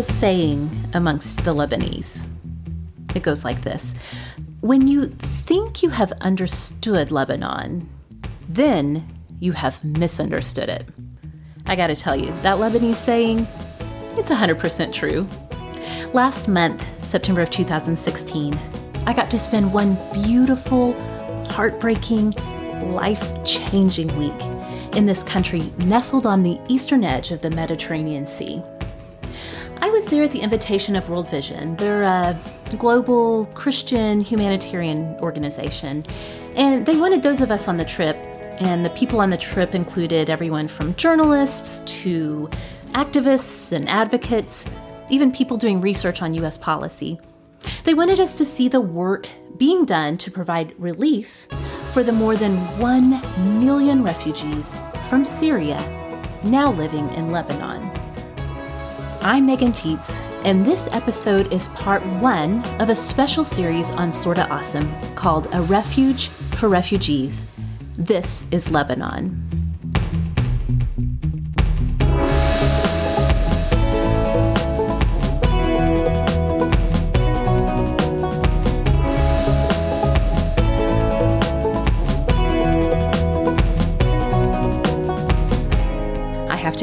A saying amongst the Lebanese. It goes like this When you think you have understood Lebanon, then you have misunderstood it. I gotta tell you, that Lebanese saying, it's 100% true. Last month, September of 2016, I got to spend one beautiful, heartbreaking, life changing week in this country nestled on the eastern edge of the Mediterranean Sea. I was there at the invitation of World Vision. They're a global Christian humanitarian organization, and they wanted those of us on the trip. And the people on the trip included everyone from journalists to activists and advocates, even people doing research on US policy. They wanted us to see the work being done to provide relief for the more than 1 million refugees from Syria now living in Lebanon. I'm Megan Tietz, and this episode is part one of a special series on Sorta Awesome called A Refuge for Refugees. This is Lebanon.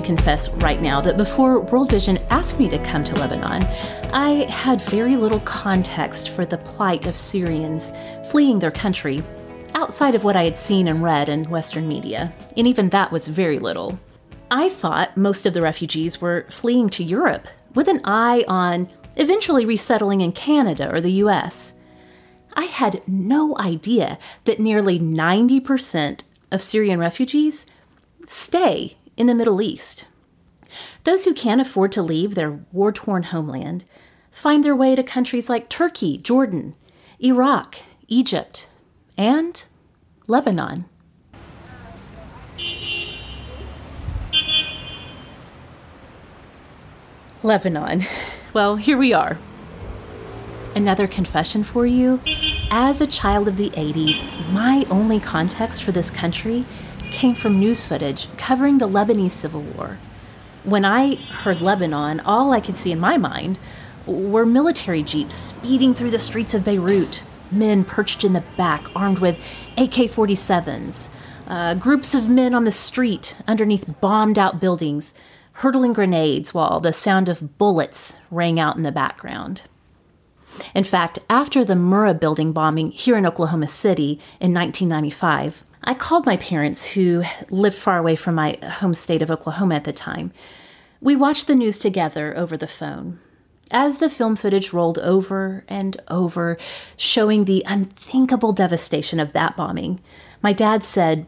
Confess right now that before World Vision asked me to come to Lebanon, I had very little context for the plight of Syrians fleeing their country outside of what I had seen and read in Western media, and even that was very little. I thought most of the refugees were fleeing to Europe with an eye on eventually resettling in Canada or the US. I had no idea that nearly 90% of Syrian refugees stay in the Middle East. Those who can't afford to leave their war torn homeland find their way to countries like Turkey, Jordan, Iraq, Egypt, and Lebanon. Lebanon. Well, here we are. Another confession for you. As a child of the 80s, my only context for this country came from news footage covering the Lebanese civil war. When I heard Lebanon, all I could see in my mind were military jeeps speeding through the streets of Beirut, men perched in the back armed with AK 47s, uh, groups of men on the street underneath bombed out buildings, hurtling grenades while the sound of bullets rang out in the background. In fact, after the Murrah building bombing here in Oklahoma City in 1995, I called my parents, who lived far away from my home state of Oklahoma at the time. We watched the news together over the phone. As the film footage rolled over and over, showing the unthinkable devastation of that bombing, my dad said,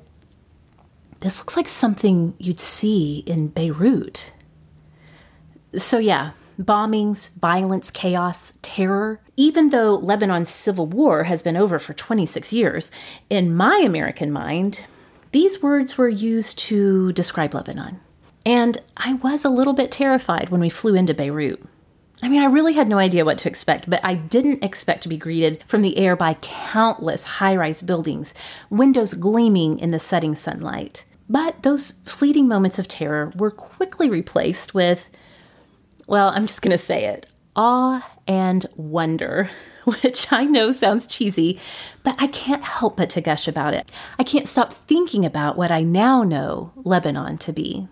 This looks like something you'd see in Beirut. So, yeah, bombings, violence, chaos, terror. Even though Lebanon's civil war has been over for 26 years, in my American mind, these words were used to describe Lebanon. And I was a little bit terrified when we flew into Beirut. I mean, I really had no idea what to expect, but I didn't expect to be greeted from the air by countless high rise buildings, windows gleaming in the setting sunlight. But those fleeting moments of terror were quickly replaced with well, I'm just going to say it awe and wonder, which I know sounds cheesy, but I can't help but to gush about it. I can't stop thinking about what I now know Lebanon to be.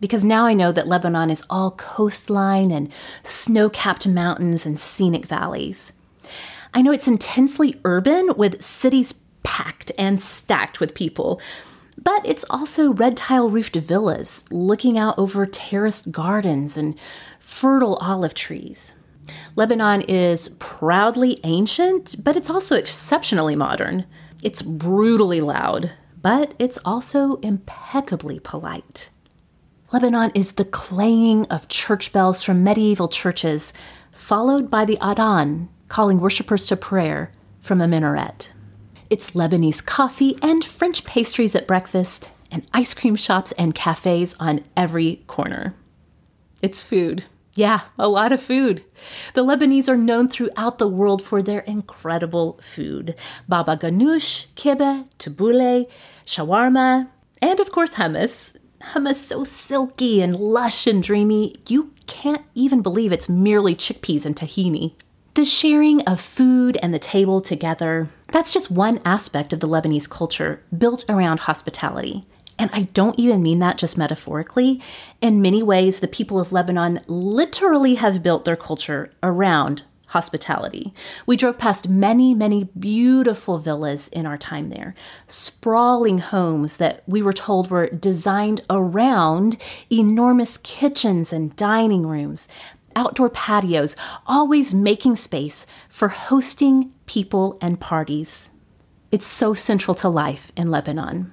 Because now I know that Lebanon is all coastline and snow capped mountains and scenic valleys. I know it's intensely urban with cities packed and stacked with people. But it's also red tile roofed villas looking out over terraced gardens and fertile olive trees. Lebanon is proudly ancient, but it's also exceptionally modern. It's brutally loud, but it's also impeccably polite. Lebanon is the clanging of church bells from medieval churches, followed by the adhan, calling worshippers to prayer from a minaret. It's Lebanese coffee and French pastries at breakfast, and ice cream shops and cafes on every corner. It's food. Yeah, a lot of food. The Lebanese are known throughout the world for their incredible food baba ganoush, kibbeh, tabbouleh, shawarma, and of course hummus. Hummus so silky and lush and dreamy, you can't even believe it's merely chickpeas and tahini. The sharing of food and the table together, that's just one aspect of the Lebanese culture built around hospitality. And I don't even mean that just metaphorically. In many ways, the people of Lebanon literally have built their culture around hospitality. We drove past many, many beautiful villas in our time there, sprawling homes that we were told were designed around enormous kitchens and dining rooms, outdoor patios, always making space for hosting people and parties. It's so central to life in Lebanon.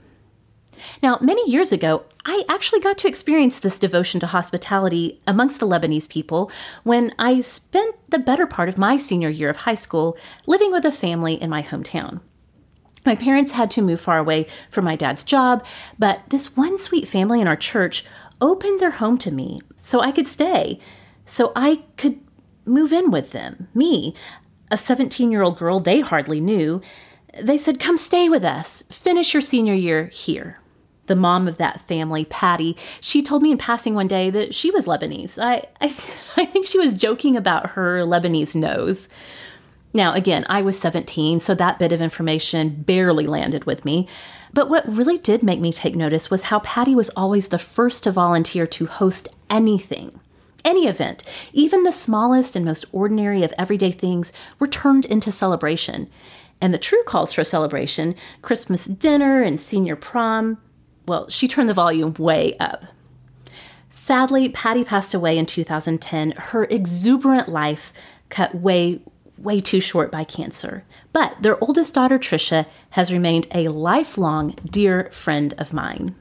Now, many years ago, I actually got to experience this devotion to hospitality amongst the Lebanese people when I spent the better part of my senior year of high school living with a family in my hometown. My parents had to move far away from my dad's job, but this one sweet family in our church opened their home to me so I could stay, so I could move in with them. Me, a 17 year old girl they hardly knew. They said, Come stay with us, finish your senior year here the mom of that family, Patty, she told me in passing one day that she was Lebanese. I, I, I think she was joking about her Lebanese nose. Now, again, I was 17, so that bit of information barely landed with me. But what really did make me take notice was how Patty was always the first to volunteer to host anything. Any event, even the smallest and most ordinary of everyday things, were turned into celebration. And the true calls for celebration, Christmas dinner and senior prom, well, she turned the volume way up. Sadly, Patty passed away in 2010. Her exuberant life cut way, way too short by cancer. But their oldest daughter, Trisha, has remained a lifelong dear friend of mine.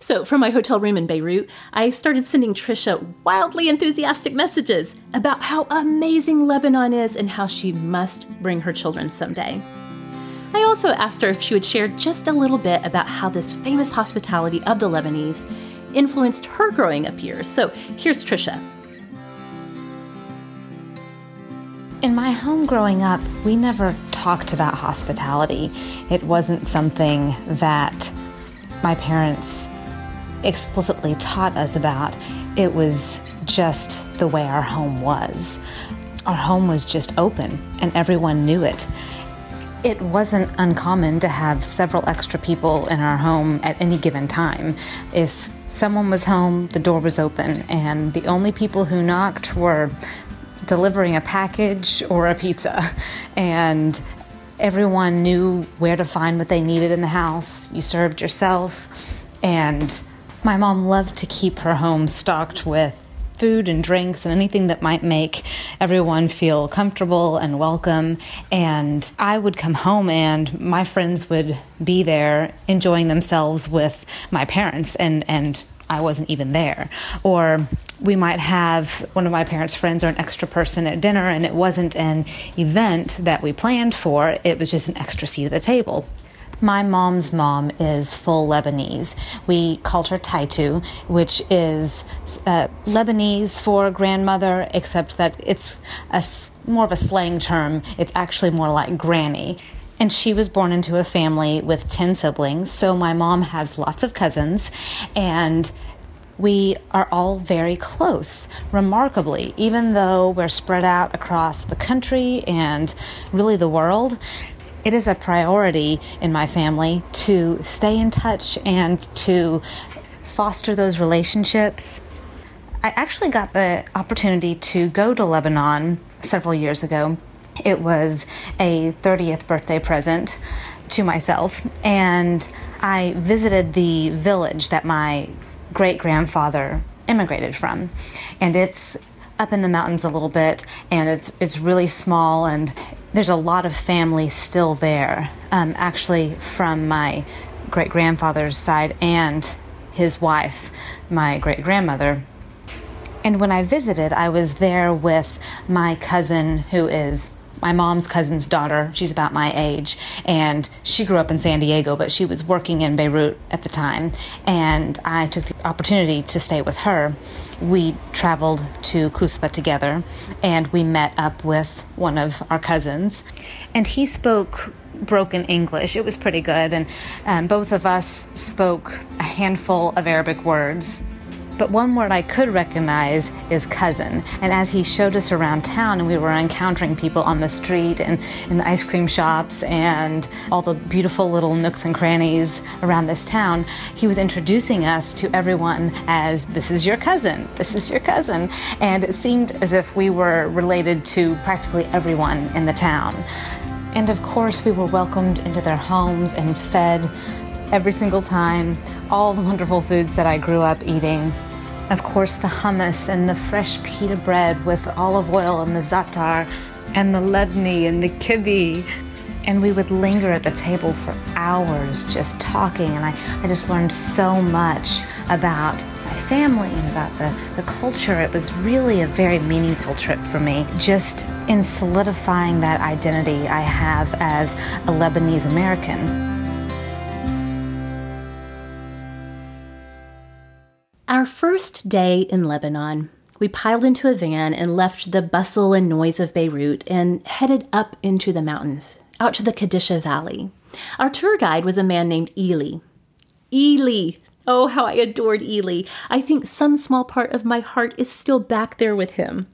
So, from my hotel room in Beirut, I started sending Trisha wildly enthusiastic messages about how amazing Lebanon is and how she must bring her children someday. I also asked her if she would share just a little bit about how this famous hospitality of the Lebanese influenced her growing up years. So here's Trisha. In my home growing up, we never talked about hospitality. It wasn't something that my parents explicitly taught us about. It was just the way our home was. Our home was just open, and everyone knew it. It wasn't uncommon to have several extra people in our home at any given time. If someone was home, the door was open, and the only people who knocked were delivering a package or a pizza. And everyone knew where to find what they needed in the house. You served yourself. And my mom loved to keep her home stocked with food and drinks and anything that might make everyone feel comfortable and welcome. And I would come home and my friends would be there enjoying themselves with my parents and, and I wasn't even there. Or we might have one of my parents' friends or an extra person at dinner, and it wasn't an event that we planned for, it was just an extra seat at the table. My mom's mom is full Lebanese. We called her Taitu, which is uh, Lebanese for grandmother, except that it's a, more of a slang term. It's actually more like granny. And she was born into a family with 10 siblings, so my mom has lots of cousins, and we are all very close, remarkably, even though we're spread out across the country and really the world it is a priority in my family to stay in touch and to foster those relationships. I actually got the opportunity to go to Lebanon several years ago It was a 30th birthday present to myself, and I visited the village that my great grandfather immigrated from. And it's up in the mountains a little bit, and it's it's really small, and there's a lot of family still there. Um, actually, from my great grandfather's side and his wife, my great grandmother. And when I visited, I was there with my cousin, who is my mom's cousin's daughter. She's about my age, and she grew up in San Diego, but she was working in Beirut at the time. And I took the opportunity to stay with her. We traveled to Cuspa together, and we met up with one of our cousins, and he spoke broken English. It was pretty good, and um, both of us spoke a handful of Arabic words but one word I could recognize is cousin. And as he showed us around town and we were encountering people on the street and in the ice cream shops and all the beautiful little nooks and crannies around this town, he was introducing us to everyone as this is your cousin, this is your cousin. And it seemed as if we were related to practically everyone in the town. And of course, we were welcomed into their homes and fed every single time all the wonderful foods that I grew up eating. Of course, the hummus and the fresh pita bread with olive oil and the za'atar and the ledni and the kibbeh. And we would linger at the table for hours just talking. And I, I just learned so much about my family and about the, the culture. It was really a very meaningful trip for me, just in solidifying that identity I have as a Lebanese American. Our first day in Lebanon, we piled into a van and left the bustle and noise of Beirut and headed up into the mountains, out to the Kadisha Valley. Our tour guide was a man named Ely. Ely! Oh, how I adored Ely. I think some small part of my heart is still back there with him.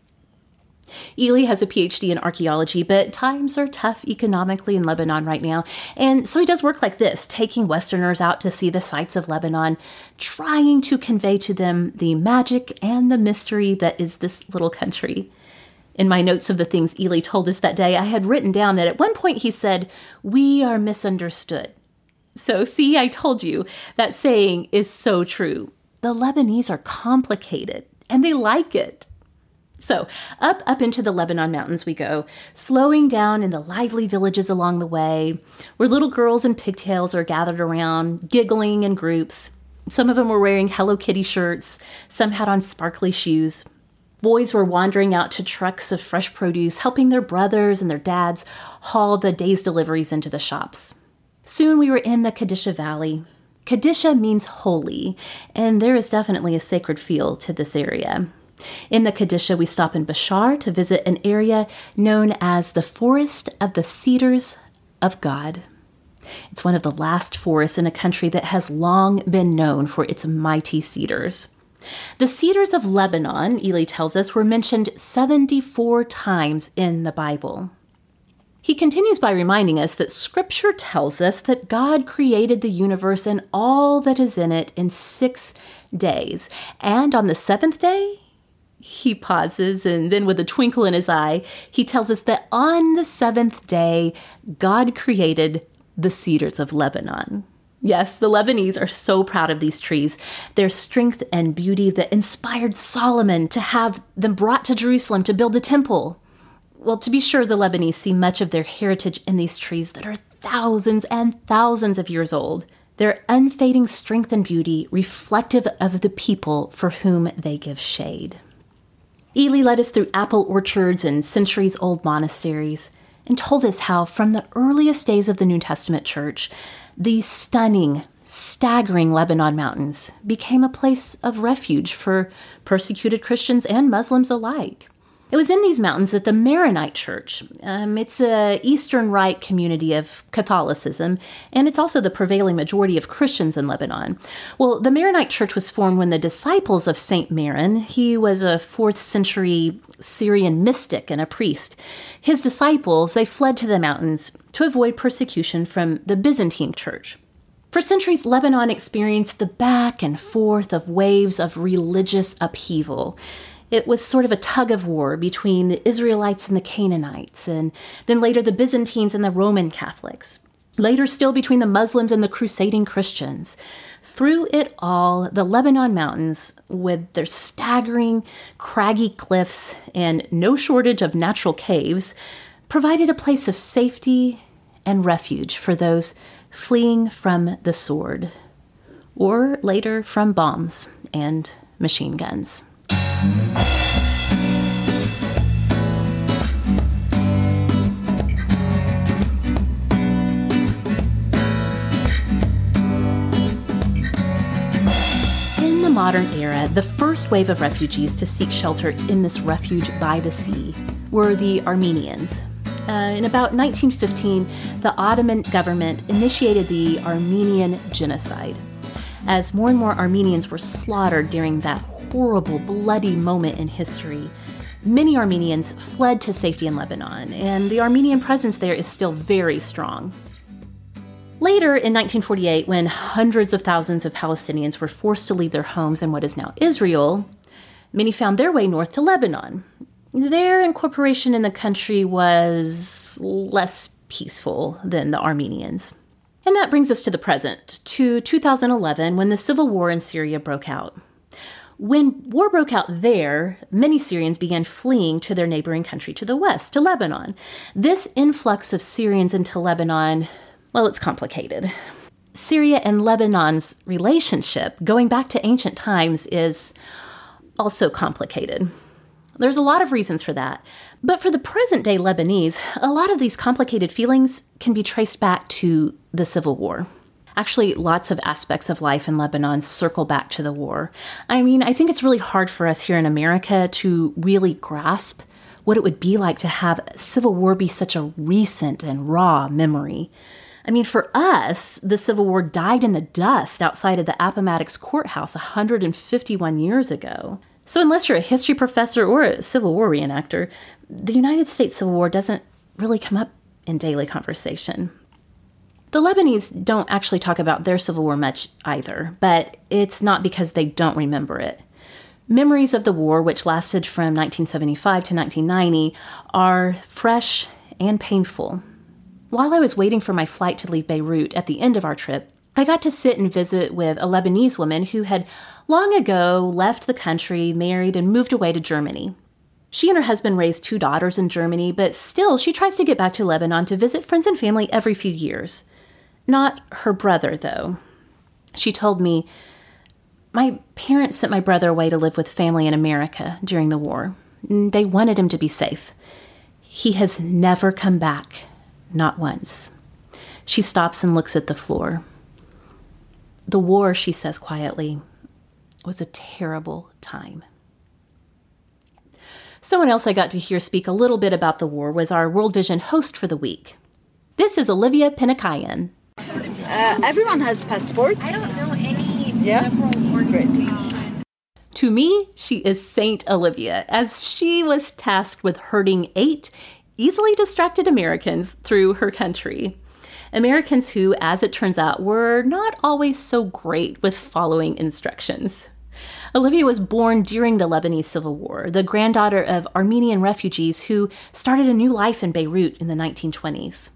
Ely has a PhD in archaeology, but times are tough economically in Lebanon right now. And so he does work like this, taking Westerners out to see the sights of Lebanon, trying to convey to them the magic and the mystery that is this little country. In my notes of the things Ely told us that day, I had written down that at one point he said, We are misunderstood. So, see, I told you that saying is so true. The Lebanese are complicated and they like it. So, up up into the Lebanon mountains we go, slowing down in the lively villages along the way, where little girls in pigtails are gathered around, giggling in groups. Some of them were wearing Hello Kitty shirts, some had on sparkly shoes. Boys were wandering out to trucks of fresh produce, helping their brothers and their dads haul the day's deliveries into the shops. Soon we were in the Kadisha Valley. Kadisha means holy, and there is definitely a sacred feel to this area. In the Kadisha, we stop in Bsharri to visit an area known as the Forest of the Cedars of God. It's one of the last forests in a country that has long been known for its mighty cedars. The cedars of Lebanon, Ely tells us, were mentioned 74 times in the Bible. He continues by reminding us that Scripture tells us that God created the universe and all that is in it in six days. And on the seventh day, he pauses and then with a twinkle in his eye he tells us that on the seventh day god created the cedars of lebanon. Yes the lebanese are so proud of these trees. Their strength and beauty that inspired solomon to have them brought to jerusalem to build the temple. Well to be sure the lebanese see much of their heritage in these trees that are thousands and thousands of years old. Their unfading strength and beauty reflective of the people for whom they give shade Ely led us through apple orchards and centuries old monasteries and told us how, from the earliest days of the New Testament church, the stunning, staggering Lebanon mountains became a place of refuge for persecuted Christians and Muslims alike. It was in these mountains that the Maronite Church, um, it's a Eastern Rite community of Catholicism, and it's also the prevailing majority of Christians in Lebanon. Well, the Maronite Church was formed when the disciples of Saint Maron, he was a 4th century Syrian mystic and a priest, his disciples, they fled to the mountains to avoid persecution from the Byzantine Church. For centuries, Lebanon experienced the back and forth of waves of religious upheaval. It was sort of a tug of war between the Israelites and the Canaanites, and then later the Byzantines and the Roman Catholics. Later, still between the Muslims and the crusading Christians. Through it all, the Lebanon mountains, with their staggering, craggy cliffs and no shortage of natural caves, provided a place of safety and refuge for those fleeing from the sword, or later from bombs and machine guns. In the modern era, the first wave of refugees to seek shelter in this refuge by the sea were the Armenians. Uh, in about 1915, the Ottoman government initiated the Armenian Genocide. As more and more Armenians were slaughtered during that horrible, bloody moment in history, many Armenians fled to safety in Lebanon, and the Armenian presence there is still very strong. Later, in 1948, when hundreds of thousands of Palestinians were forced to leave their homes in what is now Israel, many found their way north to Lebanon. Their incorporation in the country was less peaceful than the Armenians. And that brings us to the present, to 2011, when the civil war in Syria broke out. When war broke out there, many Syrians began fleeing to their neighboring country to the west, to Lebanon. This influx of Syrians into Lebanon, well, it's complicated. Syria and Lebanon's relationship, going back to ancient times, is also complicated. There's a lot of reasons for that. But for the present day Lebanese, a lot of these complicated feelings can be traced back to the Civil War. Actually, lots of aspects of life in Lebanon circle back to the war. I mean, I think it's really hard for us here in America to really grasp what it would be like to have Civil War be such a recent and raw memory. I mean, for us, the Civil War died in the dust outside of the Appomattox courthouse 151 years ago. So, unless you're a history professor or a Civil War reenactor, the United States Civil War doesn't really come up in daily conversation. The Lebanese don't actually talk about their Civil War much either, but it's not because they don't remember it. Memories of the war, which lasted from 1975 to 1990, are fresh and painful. While I was waiting for my flight to leave Beirut at the end of our trip, I got to sit and visit with a Lebanese woman who had long ago left the country, married, and moved away to Germany. She and her husband raised two daughters in Germany, but still she tries to get back to Lebanon to visit friends and family every few years. Not her brother, though. She told me, My parents sent my brother away to live with family in America during the war. They wanted him to be safe. He has never come back, not once. She stops and looks at the floor. The war, she says quietly, was a terrible time. Someone else I got to hear speak a little bit about the war was our World Vision host for the week. This is Olivia Pinakayan. Uh, everyone has passports. I don't know any Yeah? liberal organization. To me, she is Saint Olivia, as she was tasked with herding eight easily distracted Americans through her country. Americans who, as it turns out, were not always so great with following instructions. Olivia was born during the Lebanese Civil War, the granddaughter of Armenian refugees who started a new life in Beirut in the 1920s.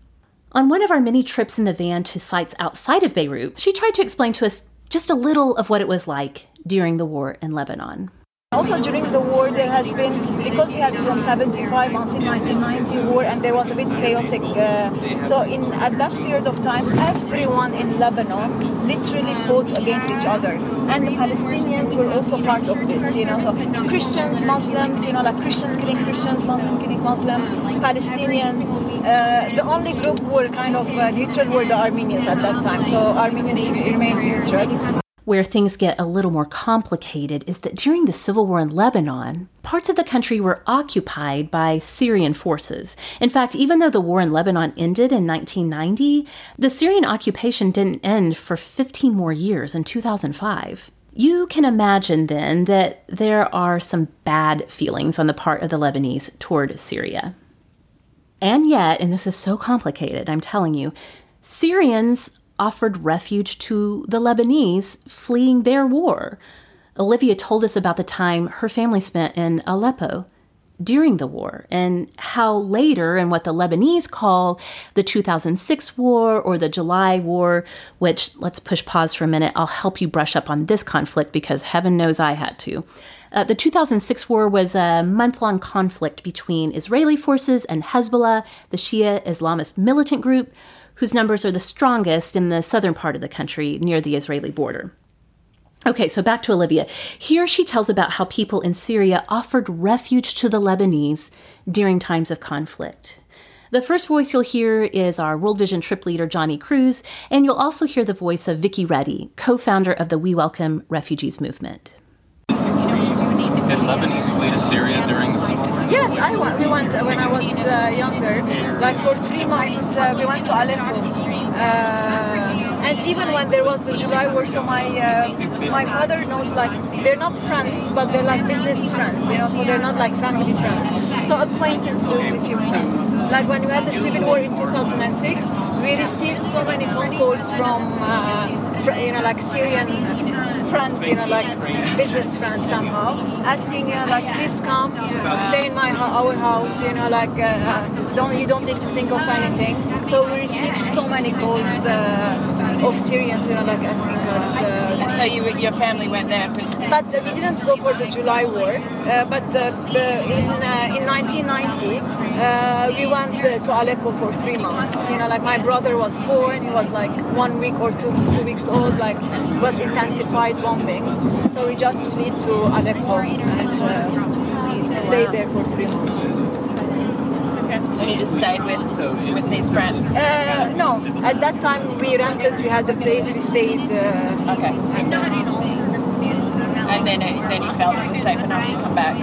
On one of our many trips in the van to sites outside of Beirut, she tried to explain to us just a little of what it was like during the war in Lebanon. Also during the war there has been, because we had from 75 until 1990 war and there was a bit chaotic, uh, so in at that period of time everyone in Lebanon literally fought against each other. And the Palestinians were also part of this, you know, so Christians, Muslims, you know, like Christians killing Christians, Muslims killing Muslims, Palestinians. Uh, the only group were kind of uh, neutral were the Armenians at that time, so Armenians remained neutral. Where things get a little more complicated is that during the civil war in Lebanon, parts of the country were occupied by Syrian forces. In fact, even though the war in Lebanon ended in 1990, the Syrian occupation didn't end for 15 more years in 2005. You can imagine then that there are some bad feelings on the part of the Lebanese toward Syria. And yet, and this is so complicated, I'm telling you, Syrians offered refuge to the Lebanese fleeing their war. Olivia told us about the time her family spent in Aleppo during the war and how later, in what the Lebanese call the 2006 war or the July war, which let's push pause for a minute, I'll help you brush up on this conflict because heaven knows I had to. Uh, the 2006 war was a month long conflict between Israeli forces and Hezbollah, the Shia Islamist militant group, whose numbers are the strongest in the southern part of the country near the Israeli border. Okay, so back to Olivia. Here she tells about how people in Syria offered refuge to the Lebanese during times of conflict. The first voice you'll hear is our World Vision trip leader, Johnny Cruz, and you'll also hear the voice of Vicky Reddy, co founder of the We Welcome Refugees movement. Did Lebanese flee to Syria during the Civil War? Yes, I went. We went uh, when I was uh, younger. Like for three months, uh, we went to Aleppo. Uh, and even when there was the July War, so my uh, my father knows like they're not friends, but they're like business friends, you know. So they're not like family friends. So acquaintances, if you will. Like when we had the Civil War in 2006, we received so many phone calls from uh, you know like Syrian friends, you know, like business friends somehow, asking, you know, like, please come, stay in my our house, you know, like, uh, don't you don't need to think of anything. So we received so many calls uh, of Syrians, you know, like asking us. Uh, So you, your family went there for but uh, we didn't go for the July War. Uh, but uh, uh, in uh, in 1990, uh, we went uh, to Aleppo for three months. You know, like my brother was born. He was like one week or two two weeks old. Like it was intensified bombings. So we just flew to Aleppo and uh, stayed there for three months. and you just stayed with with these friends. Uh, no, at that time we rented. We had the place. We stayed. Uh, Okay. And then it, then you felt it was safe enough to come back.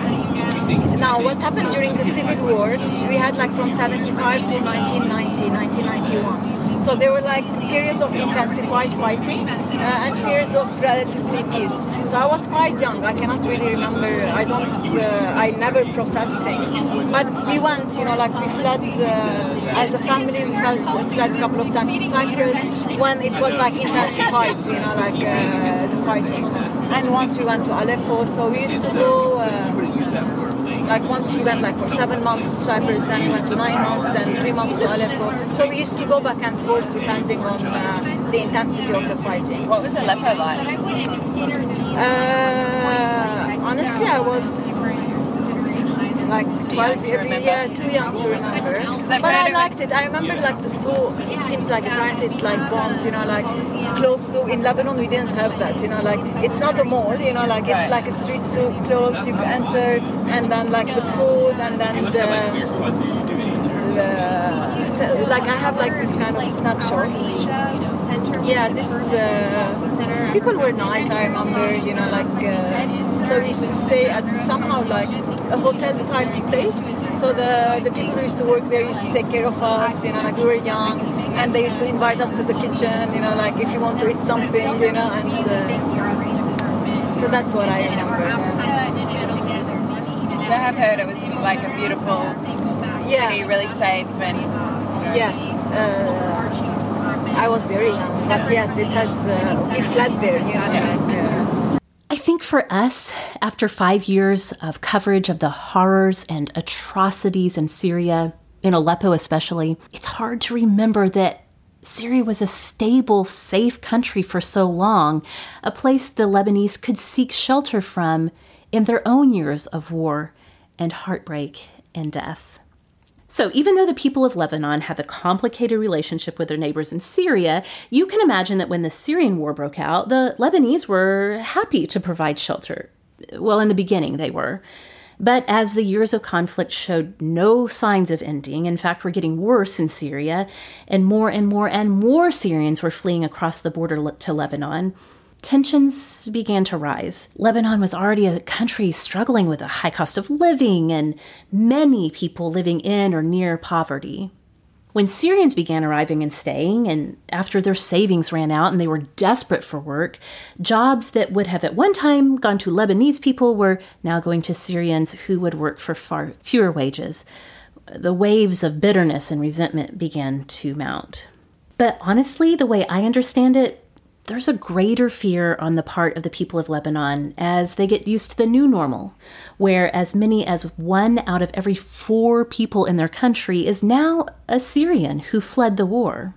Now, what happened during the Civil War, we had like from 75 to 1990, 1991. So there were like periods of intensified fighting uh, and periods of relatively peace. So I was quite young. I cannot really remember. I don't. Uh, I never processed things. But we went. You know, like we fled uh, as a family. We fled, fled a couple of times to Cyprus when it was like intensified. You know, like uh, the fighting. And once we went to Aleppo. So we used to go. Uh, like once we went like for seven months to Cyprus, then we went to nine months, then three months to Aleppo. So we used to go back and forth depending on uh, the intensity of the fighting. What was Aleppo like? Uh, honestly, I was like 12 to years, remember? yeah, too young to remember. But I liked it. I remember like the zoo. It seems like apparently it's like bombed, you know, like close to. In Lebanon, we didn't have that, you know, like it's not a mall, you know, like it's like a street zoo close. You enter, and then like the food, and then the. the like I have like this kind of snapshots. Yeah, this is uh, people were nice. I remember, you know, like uh, so we used to stay at somehow like a hotel type place. So the the people who used to work there used to take care of us. You know, like we were young, and they used to invite us to the kitchen. You know, like if you want to eat something, you know, and uh, so that's what I remember. So I have heard it was like a beautiful Yeah. city, really safe, and Yes. Uh, I was very but yes, it has. Uh, we there, you know. Uh, I think for us, after five years of coverage of the horrors and atrocities in Syria, in Aleppo especially, it's hard to remember that Syria was a stable, safe country for so long, a place the Lebanese could seek shelter from in their own years of war and heartbreak and death. So, even though the people of Lebanon have a complicated relationship with their neighbors in Syria, you can imagine that when the Syrian war broke out, the Lebanese were happy to provide shelter. Well, in the beginning, they were. But as the years of conflict showed no signs of ending, in fact, were getting worse in Syria, and more and more and more Syrians were fleeing across the border to Lebanon, tensions began to rise. Lebanon was already a country struggling with a high cost of living and many people living in or near poverty. When Syrians began arriving and staying, and after their savings ran out and they were desperate for work, jobs that would have at one time gone to Lebanese people were now going to Syrians who would work for far fewer wages. The waves of bitterness and resentment began to mount. But honestly, the way I understand it, there's a greater fear on the part of the people of Lebanon as they get used to the new normal, where as many as one out of every four people in their country is now a Syrian who fled the war.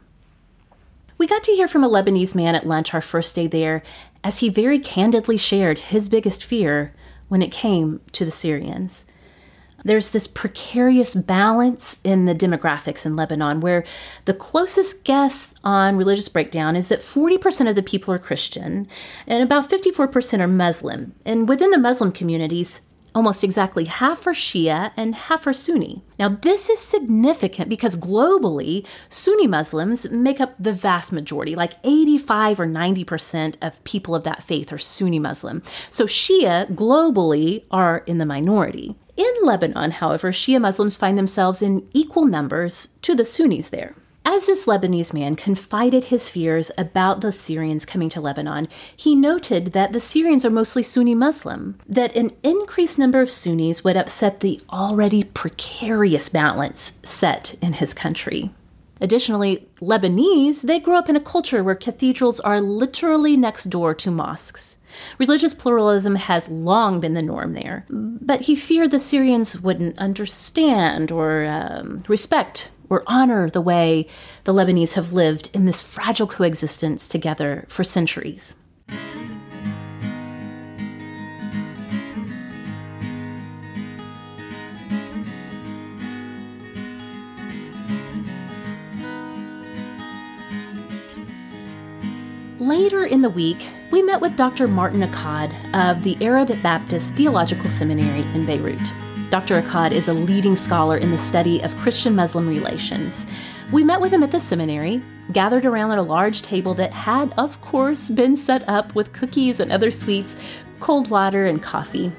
We got to hear from a Lebanese man at lunch our first day there as he very candidly shared his biggest fear when it came to the Syrians. There's this precarious balance in the demographics in Lebanon where the closest guess on religious breakdown is that 40% of the people are Christian and about 54% are Muslim. And within the Muslim communities, almost exactly half are Shia and half are Sunni. Now, this is significant because globally, Sunni Muslims make up the vast majority, like 85 or 90% of people of that faith are Sunni Muslim. So, Shia globally are in the minority. In Lebanon, however, Shia Muslims find themselves in equal numbers to the Sunnis there. As this Lebanese man confided his fears about the Syrians coming to Lebanon, he noted that the Syrians are mostly Sunni Muslim, that an increased number of Sunnis would upset the already precarious balance set in his country. Additionally, Lebanese, they grew up in a culture where cathedrals are literally next door to mosques. Religious pluralism has long been the norm there, but he feared the Syrians wouldn't understand or um, respect or honor the way the Lebanese have lived in this fragile coexistence together for centuries. Later in the week, we met with Dr. Martin Accad of the Arab Baptist Theological Seminary in Beirut. Dr. Accad is a leading scholar in the study of Christian Muslim relations. We met with him at the seminary, gathered around at a large table that had, of course, been set up with cookies and other sweets, cold water, and coffee.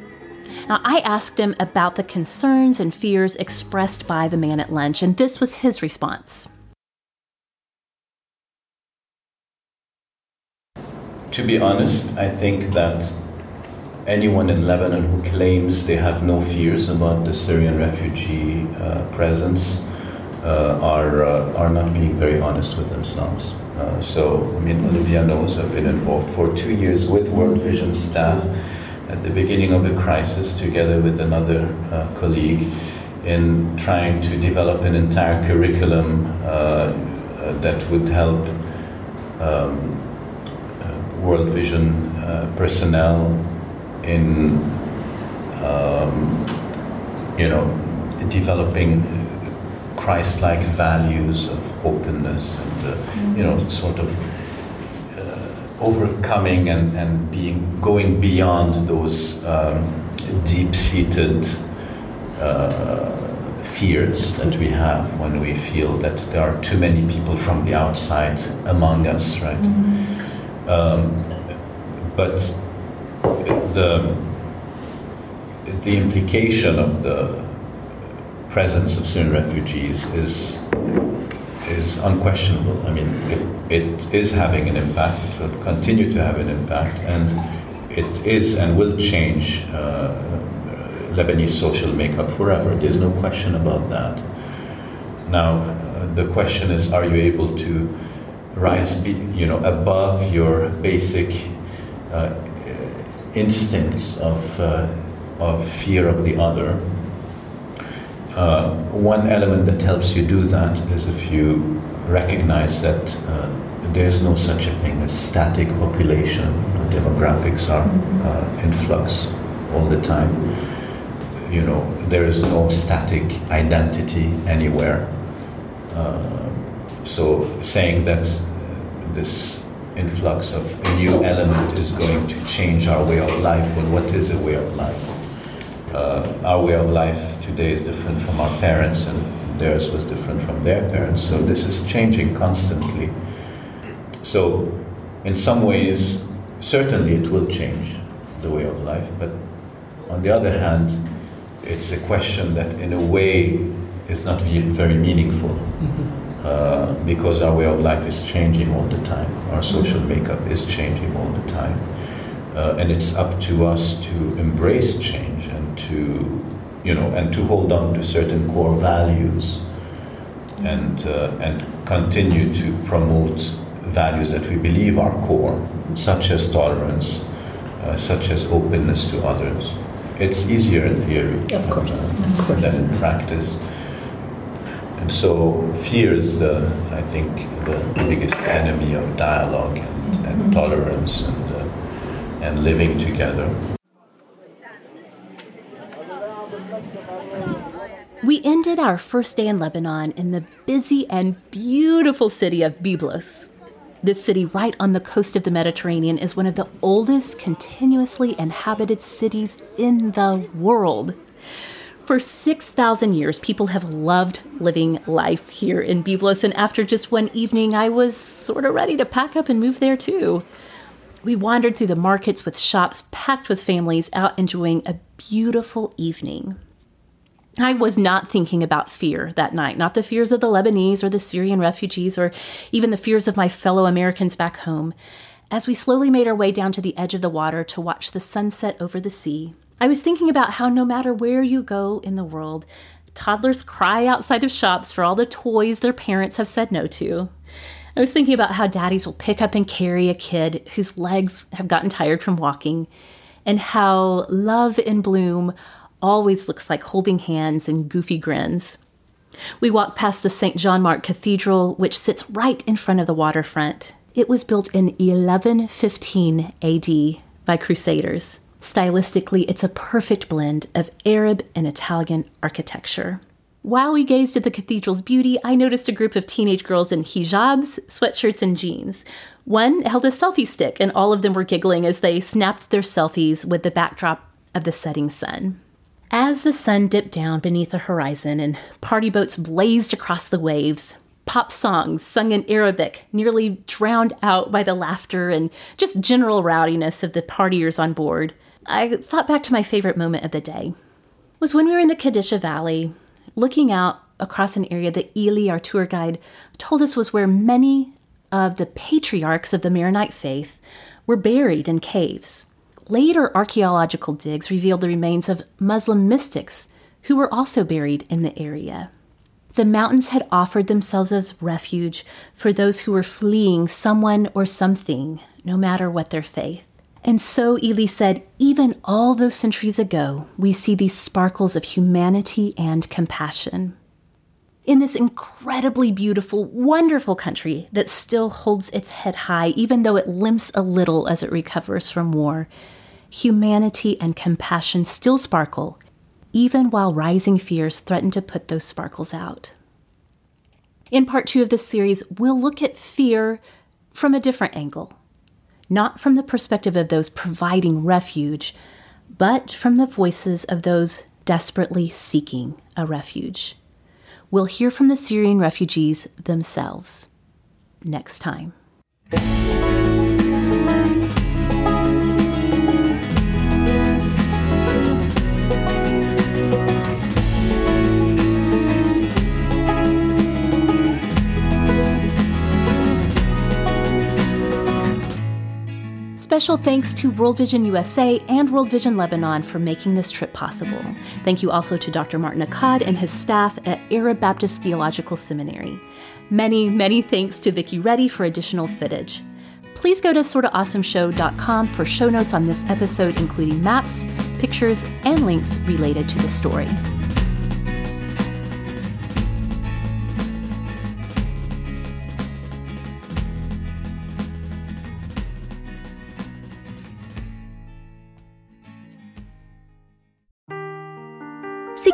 Now, I asked him about the concerns and fears expressed by the man at lunch, and this was his response. To be honest, I think that anyone in Lebanon who claims they have no fears about the Syrian refugee uh, presence uh, are, uh, are not being very honest with themselves. Uh, so, I mean, Olivia knows I've been involved for two years with World Vision staff at the beginning of the crisis, together with another uh, colleague, in trying to develop an entire curriculum uh, that would help. Um, World Vision uh, personnel in, um, you know, developing Christ-like values of openness and, uh, you know, sort of uh, overcoming and, and being going beyond those um, deep-seated uh, fears that we have when we feel that there are too many people from the outside among us, right? Mm-hmm. Um, but the, the implication of the presence of Syrian refugees is, is unquestionable. I mean, it, it is having an impact, it will continue to have an impact, and it is and will change uh, Lebanese social makeup forever. There's no question about that. Now, uh, the question is are you able to rise, be, you know, above your basic uh, instincts of, uh, of fear of the other. Uh, one element that helps you do that is if you recognize that uh, there's no such a thing as static population. Demographics are uh, in flux all the time. You know, there is no static identity anywhere. Uh, so saying that this influx of a new element is going to change our way of life, well, what is a way of life? Uh, our way of life today is different from our parents, and theirs was different from their parents. So this is changing constantly. So, in some ways, certainly it will change the way of life, but on the other hand, it's a question that, in a way, is not very meaningful. Uh, because our way of life is changing all the time. Our social makeup is changing all the time. Uh, and it's up to us to embrace change and to, you know, and to hold on to certain core values and, uh, and continue to promote values that we believe are core, such as tolerance, uh, such as openness to others. It's easier in theory Of course, uh, of course. than in practice. And so, fear is, the, I think, the biggest enemy of dialogue and, and tolerance and, uh, and living together. We ended our first day in Lebanon in the busy and beautiful city of Byblos. This city, right on the coast of the Mediterranean, is one of the oldest continuously inhabited cities in the world. For 6,000 years, people have loved living life here in Byblos, and after just one evening, I was sort of ready to pack up and move there too. We wandered through the markets with shops packed with families out enjoying a beautiful evening. I was not thinking about fear that night, not the fears of the Lebanese or the Syrian refugees or even the fears of my fellow Americans back home. As we slowly made our way down to the edge of the water to watch the sunset over the sea, I was thinking about how no matter where you go in the world, toddlers cry outside of shops for all the toys their parents have said no to. I was thinking about how daddies will pick up and carry a kid whose legs have gotten tired from walking, and how love in bloom always looks like holding hands and goofy grins. We walked past the St. Jean Marc Cathedral, which sits right in front of the waterfront. It was built in 1115 AD by Crusaders. Stylistically, it's a perfect blend of Arab and Italian architecture. While we gazed at the cathedral's beauty, I noticed a group of teenage girls in hijabs, sweatshirts, and jeans. One held a selfie stick, and all of them were giggling as they snapped their selfies with the backdrop of the setting sun. As the sun dipped down beneath the horizon and party boats blazed across the waves, pop songs sung in Arabic nearly drowned out by the laughter and just general rowdiness of the partiers on board, I thought back to my favorite moment of the day. Was when we were in the Kadisha Valley, looking out across an area that Ely, our tour guide, told us was where many of the patriarchs of the Maronite faith were buried in caves. Later archaeological digs revealed the remains of Muslim mystics who were also buried in the area. The mountains had offered themselves as refuge for those who were fleeing someone or something, no matter what their faith. And so Ely said, even all those centuries ago, we see these sparkles of humanity and compassion. In this incredibly beautiful, wonderful country that still holds its head high, even though it limps a little as it recovers from war, humanity and compassion still sparkle, even while rising fears threaten to put those sparkles out. In part two of this series, we'll look at fear from a different angle, not from the perspective of those providing refuge, but from the voices of those desperately seeking a refuge. We'll hear from the Syrian refugees themselves next time. Special thanks to World Vision USA and World Vision Lebanon for making this trip possible. Thank you also to Dr. Martin Accad and his staff at Arab Baptist Theological Seminary. Many, many thanks to Vicki Reddy for additional footage. Please go to sortaawesomeshow.com for show notes on this episode, including maps, pictures, and links related to the story.